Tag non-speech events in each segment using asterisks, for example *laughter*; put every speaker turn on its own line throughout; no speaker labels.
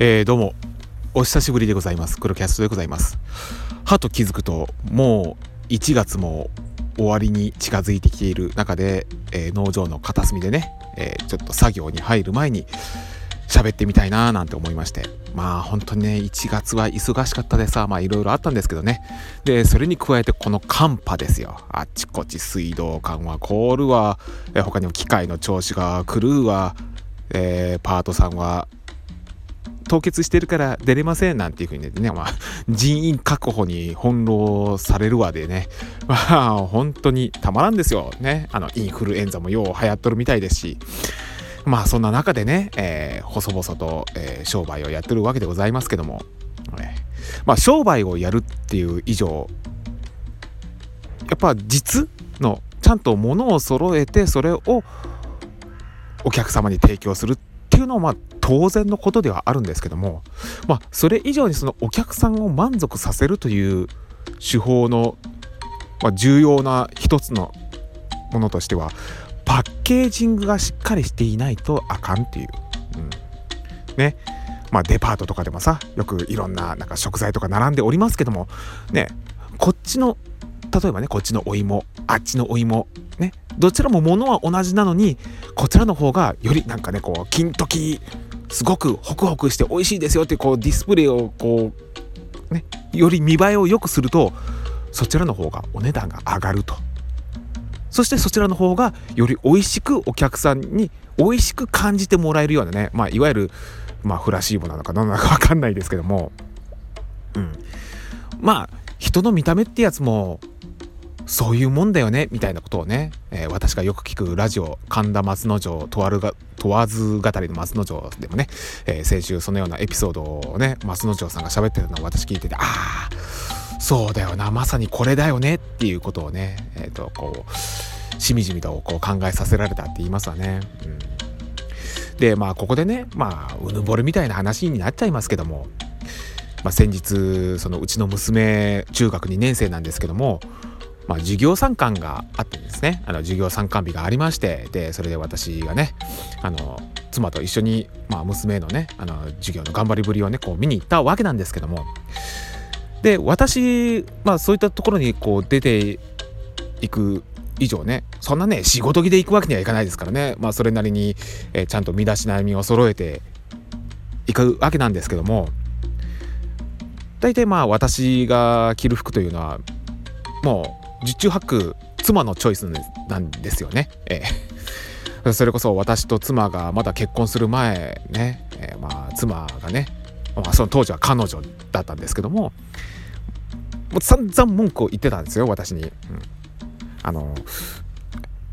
えー、どうもお久しぶりでございます。黒キャストでございます。はと気づくともう1月も終わりに近づいてきている中で、えー、農場の片隅でね、えー、ちょっと作業に入る前に喋ってみたいなーなんて思いまして。まあ本当にね1月は忙しかったでさまあいろいろあったんですけどね。でそれに加えてこの寒波ですよ。あっちこっち水道管は凍るわ。え他にも機械の調子が狂うわ、えー、パートさんは凍結してるから出れませんなんていうふうにね、まあ、人員確保に翻弄されるわでね、*laughs* まあ、本当にたまらんですよ。ね。あの、インフルエンザもよう流行っとるみたいですし、まあ、そんな中でね、えー、細々と、えー、商売をやってるわけでございますけども、えー、まあ、商売をやるっていう以上、やっぱ実の、ちゃんと物を揃えて、それをお客様に提供するっていうのを、まあ、当然のことではあるんですけども、まあ、それ以上にそのお客さんを満足させるという手法の、まあ、重要な一つのものとしてはパッケージングがしっかりしていないとあかんっていう。うん、ね。まあデパートとかでもさよくいろんななんか食材とか並んでおりますけどもねこっちの例えばねこっちのお芋あっちのお芋ねどちらも物は同じなのにこちらの方がよりなんかねこう金時すごくホクホクして美味しいですよってこうディスプレイをこうねより見栄えを良くするとそちらの方がお値段が上がると。そしてそちらの方がより美味しくお客さんに美味しく感じてもらえるようなねまあいわゆるまあフラシーボなのか何なのか分かんないですけども。うん。まあ人の見た目ってやつもそういうもんだよねみたいなことをね、えー、私がよく聞くラジオ神田松之丞とあるが問わず語りの松之丞でもね、えー、先週そのようなエピソードをね松之丞さんが喋ってたのを私聞いててああそうだよなまさにこれだよねっていうことをねえっ、ー、とこうしみじみとこう考えさせられたって言いますわね。うんでまあここでねまあうぬぼれみたいな話になっちゃいますけども、まあ、先日そのうちの娘中学2年生なんですけどもまあ、授業参観があってですねあの授業参観日がありましてでそれで私がねあの妻と一緒に、まあ、娘のねあの授業の頑張りぶりをねこう見に行ったわけなんですけども。で私、まあ、そういったところにこう出ていく以上ねそんなね仕事着で行くわけにはいかないですからね、まあ、それなりに、え、ちゃんと身だしなみを揃えていくわけなんですけども。大体まあ私が着る服というのはもう十中八九妻のチョイスなんですよね。えー、*laughs* それこそ私と妻がまだ結婚する前ね、えー、まあ妻がね、まあ、その当時は彼女だったんですけどももう散々文句を言ってたんですよ私に。うん、あの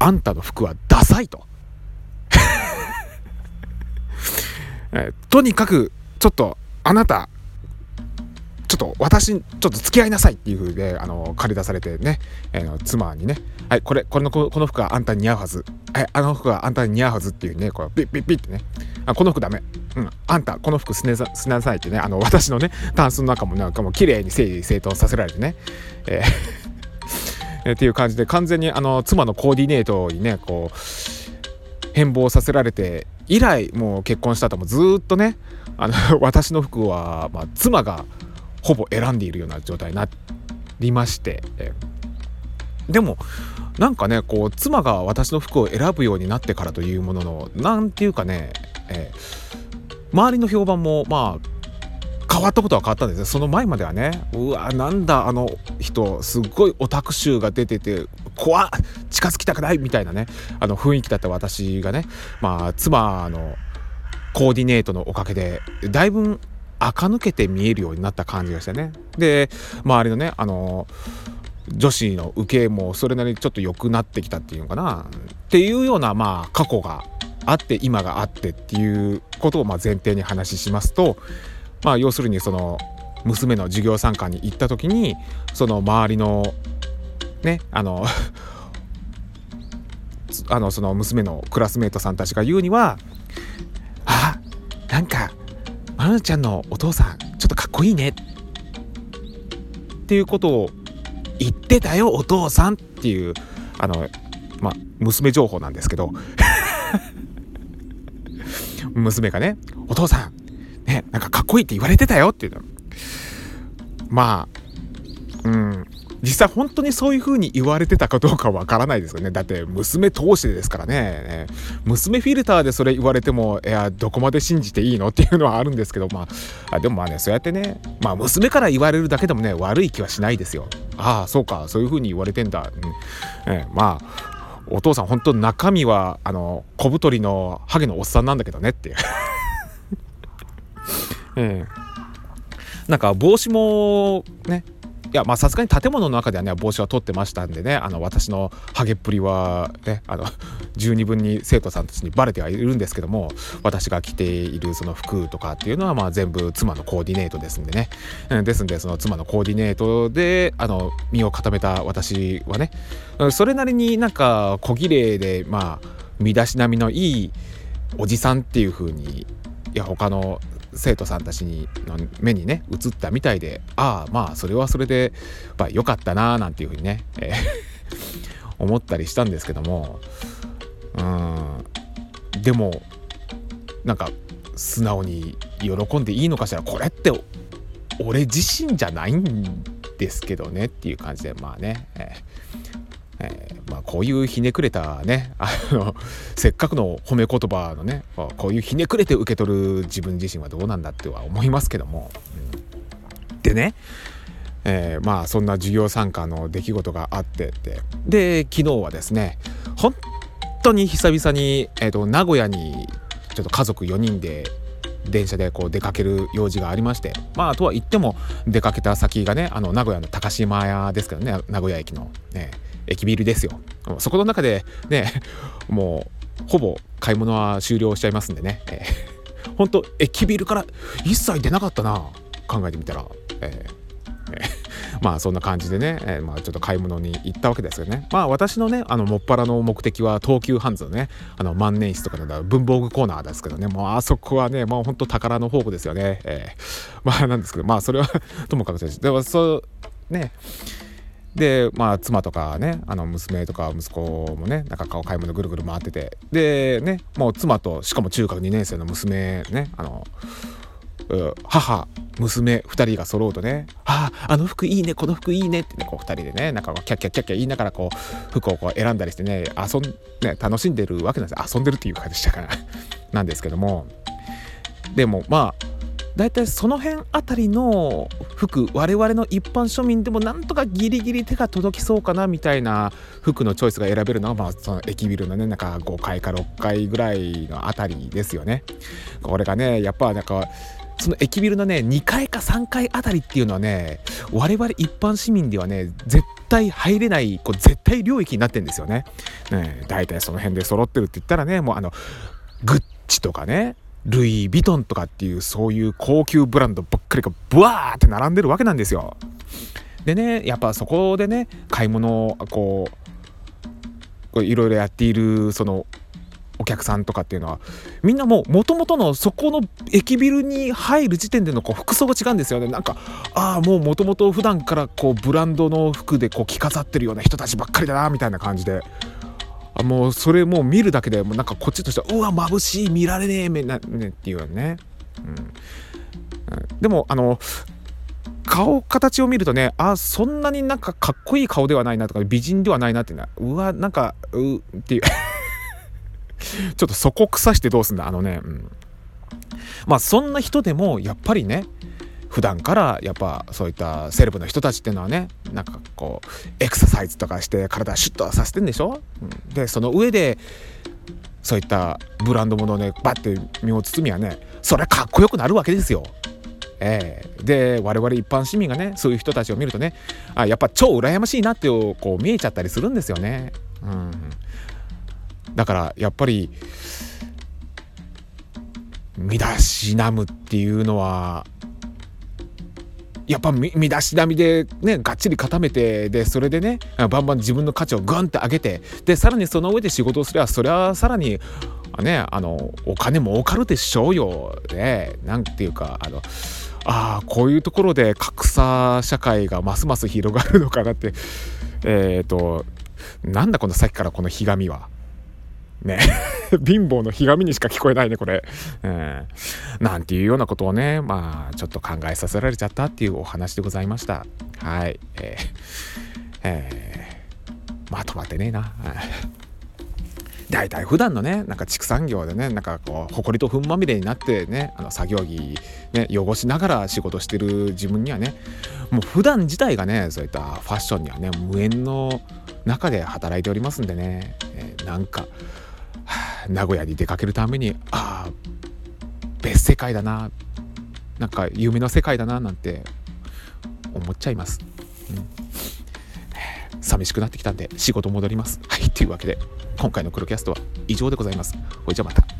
あんたの服はダサいと。*laughs* えー、とにかくちょっとあなたっと私ちょっと付き合いなさいっていう風であの借り出されてね、えー、妻にね「はいこれこれのこの服はあんたに似合うはず。はいあの服はあんたに似合うはず」っていうねこうピッピッピッってね。あこの服ダメ。うん。あんたこの服すねすなさいってね。あの私のねタンスの中もなんかもう綺麗に整理整頓させられてね。えー *laughs* っていう感じで完全にあの妻のコーディネートにねこう変貌させられて以来もう結婚したともずっとねあの *laughs* 私の服は、まあ、妻がほぼ選んでいるような状態になりまして、えでもなんかねこう妻が私の服を選ぶようになってからというものの何て言うかね、え、周りの評判もまあ変わったことは変わったんですよその前まではねうわなんだあの人すっごいオタク臭が出てて怖っ近づきたくないみたいなねあの雰囲気だった私がねまあ妻のコーディネートのおかげでだいぶ垢抜けて見えるようになった感じがしてね。で周りのねあの女子の受けもそれなりにちょっと良くなってきたっていうのかな。っていうようなまあ過去があって今があってっていうことをま前提に話しますとまあ要するにその娘の授業参観に行った時にその周りのねあの *laughs* あのその娘のクラスメートさんたちが言うにはまなちゃんのお父さんちょっとかっこいいね。っていうことを言ってたよお父さんっていうあのまあ娘情報なんですけど。*laughs* 娘がねお父さんねなんかかっこいいって言われてたよっていうの。まあ実際本当にそういう風に言われてたかどうかわからないですよね。だって娘通してですからね。娘フィルターでそれ言われてもいやどこまで信じていいのっていうのはあるんですけどまあでもまあねそうやってねまあ娘から言われるだけでもね悪い気はしないですよ。ああそうかそういう風に言われてんだ、うん。えまあお父さん本当中身はあの小太りのハゲのおっさんなんだけどねっていう。*laughs* ええ。なんか帽子もねいやまあさすがに建物の中ではね帽子は取ってましたんでねあの私のハゲっぷりはねあの *laughs* 十二分に生徒さんたちにバレてはいるんですけども私が着ているその服とかっていうのはまあ全部妻のコーディネートですんでね、うん、ですんでその妻のコーディネートであの身を固めた私はねそれなりになんか小綺麗でまあ身だしなみのいいおじさんっていう風にいや他の生徒さんたちにの目にね映ったみたいでああまあそれはそれでま良かったなーなんていうふうにね、えー *laughs* 思ったりしたんですけどもうん。でもなんか素直に喜んでいいのかしらこれって俺自身じゃないんですけどねっていう感じでまあね、えーえ、こういうひねくれたね *laughs* あのせっかくの褒め言葉のねこういうひねくれて受け取る自分自身はどうなんだっては思いますけども、うん、でね、えー、まあそんな授業参加の出来事があってって。で昨日はですね本当に久々に、えーと、名古屋にちょっと家族4人で電車でこう出かける用事がありまして。まあとは言っても出かけた先がねあの名古屋の高島屋ですけどね名古屋駅の。ね。駅ビルですよ。そこの中でね *laughs* もうほぼ買い物は終了しちゃいますんでね、えー、ほんと駅ビルから一切出なかったな考えてみたら、えー、*laughs* まあそんな感じでね、えー、まあちょっと買い物に行ったわけですよね。まあ私のねあのもっぱらの目的は東急ハンズのねあの万年筆とかの文房具コーナーですけどね。もうあそこはねもうほんと宝の宝庫ですよね、えー、*laughs* まあなんですけどまあそれはともかくでもそうねでまあ妻とかねあの娘とか息子もねなんか買い物ぐるぐる回ってて。でねもう妻としかも中学2年生の娘ねあの母娘2人が揃うとね「あああの服いいねこの服いいね」ってねこう2人でねなんかキャッキャッキャッキャ言いながらこう服をこう選んだりしてね遊んね楽しんでるわけなんです。遊んでるっていう感じでしたから。*laughs* なんですけども。でもまあ大体その辺あたりの服我々の一般庶民でもなんとかギリギリ手が届きそうかなみたいな服のチョイスが選べるのは、まあ、その駅ビルのねなんか5階か6階ぐらいのあたりですよね。これがねやっぱなんかその駅ビルのね2階か3階あたりっていうのはね我々一般市民ではね絶対入れないこう絶対領域になってんですよね。ね大体その辺で揃ってるって言ったらねもうあのグッチとかねルイ・ヴィトンとかっていうそういう高級ブランドばっかりがブワーって並んでるわけなんですよ。でねやっぱそこでね買い物をこういろいろやっているそのお客さんとかっていうのはみんなもう元々のそこの駅ビルに入る時点でのこう服装が違うんですよねなんかああもうもともと普段からこうブランドの服でこう着飾ってるような人たちばっかりだなみたいな感じであもうそれもう見るだけでもうなんかこっちとしてはうわ眩しい見られねえめなねっていうね、うん、でもあの顔形を見るとねあそんなになんかかっこいい顔ではないなとか美人ではないなっていうのはうわなんかうっていう。*laughs* ちょっとそこ腐してどうすんだあのね、うん、まあそんな人でもやっぱりね普段からやっぱそういったセレブの人たちっていうのはねなんかこうエクササイズとかして体シュッとさせてんでしょ、でその上でそういったブランド物をねバッて身を包みはねそれかっこよくなるわけですよ。えー、で我々一般市民がねそういう人たちを見るとねあやっぱ超羨ましいなってこう見えちゃったりするんですよね。うん、だからやっぱり身だしなむっていうのはやっぱ身だしなみでねがっちり固めてでそれでねバンバン自分の価値をグンって上げてでさらにその上で仕事をすればそれはさらにねあのお金儲かるでしょうよ。ねなんていうかあのあこういうところで格差社会がますます広がるのかなって。えっ、となんだこのさっきからこのひがみは。ね。*laughs* 貧乏のひがみにしか聞こえないねこれ、うん、なんていうようなことをねまあちょっと考えさせられちゃったっていうお話でございました。はい。えー、えー、まとまってねえな。*laughs* 大体普段のねなんか畜産業でねなんかこう埃と糞まみれになってねあの作業着ね汚しながら仕事してる自分にはねもう普段自体がねそういったファッションにはね無縁の中で働いておりますんでね、えー、なんか、名古屋に出かけるためにああ別世界だななんか夢の世界だななんて思っちゃいます。うん寂しくなってきたんで仕事戻ります。はい、というわけで今回の黒キャストは以上でございます。ほいじゃまた。